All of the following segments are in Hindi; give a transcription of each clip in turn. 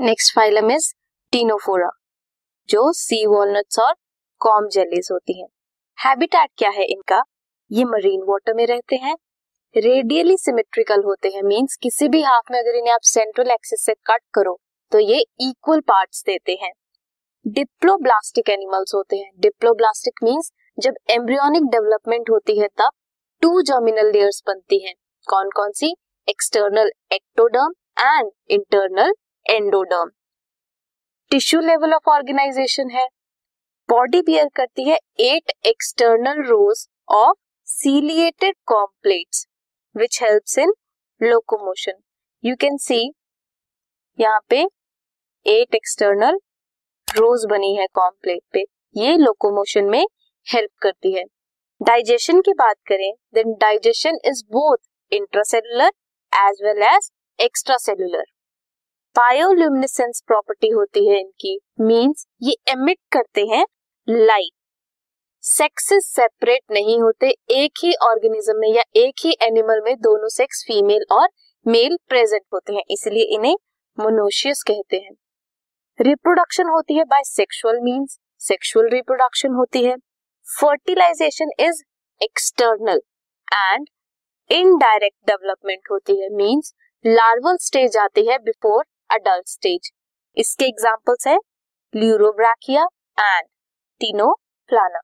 नेक्स्ट फाइलम इज़ टीनोफोरा जो सी वॉलनट्स और कॉम जेलीज होती हैं। हैबिटेट क्या है इनका? ये मरीन वाटर में रहते हैं। रेडियली सिमेट्रिकल होते हैं मींस किसी भी हाफ़ में अगर इन्हें आप सेंट्रल एक्सिस से कट करो तो ये इक्वल पार्ट्स देते हैं। डिप्लोब्लास्टिक एनिमल्स होते हैं। डिप्लोब्लास्टिक मींस जब एम्ब्रियोनिक डेवलपमेंट होती है, तब टू जर्मिनल लेयर्स बनती हैं। कौन कौन सी? External ectoderm and internal endoderm. Tissue level of organisation है। बॉडी बियर करती है eight external rows of ciliated comb plates which helps in locomotion you can see यहाँ पे एट एक्सटर्नल रोज बनी है कॉम्प्लेट पे। ये लोकोमोशन में हेल्प करती है। डाइजेशन की बात करें then digestion is both intracellular as well as extracellular bioluminescence property होती है इनकी मींस ये एमिट करते हैं लाइट सेक्सेस सेपरेट नहीं होते, एक ही ऑर्गेनिज्म में या एक ही एनिमल में दोनों सेक्स फीमेल और मेल प्रेजेंट होते हैं, इसलिए इन्हें मोनोशियस कहते हैं. रिप्रोडक्शन होती है by sexual means sexual reproduction होती है. Fertilisation is external and indirect development होती है मींस लार्वल स्टेज आती है बिफोर अडल्ट स्टेज इसके एग्जाम्पल्स है pleurobrachia and ctenoplana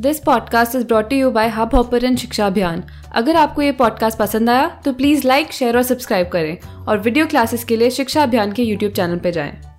this podcast is brought you by Hubhopper Shiksha Abhiyan अगर आपको ये पॉडकास्ट पसंद आया तो प्लीज़ लाइक शेयर और सब्सक्राइब करें और वीडियो क्लासेस के लिए शिक्षा अभियान के यूट्यूब चैनल पर जाएँ।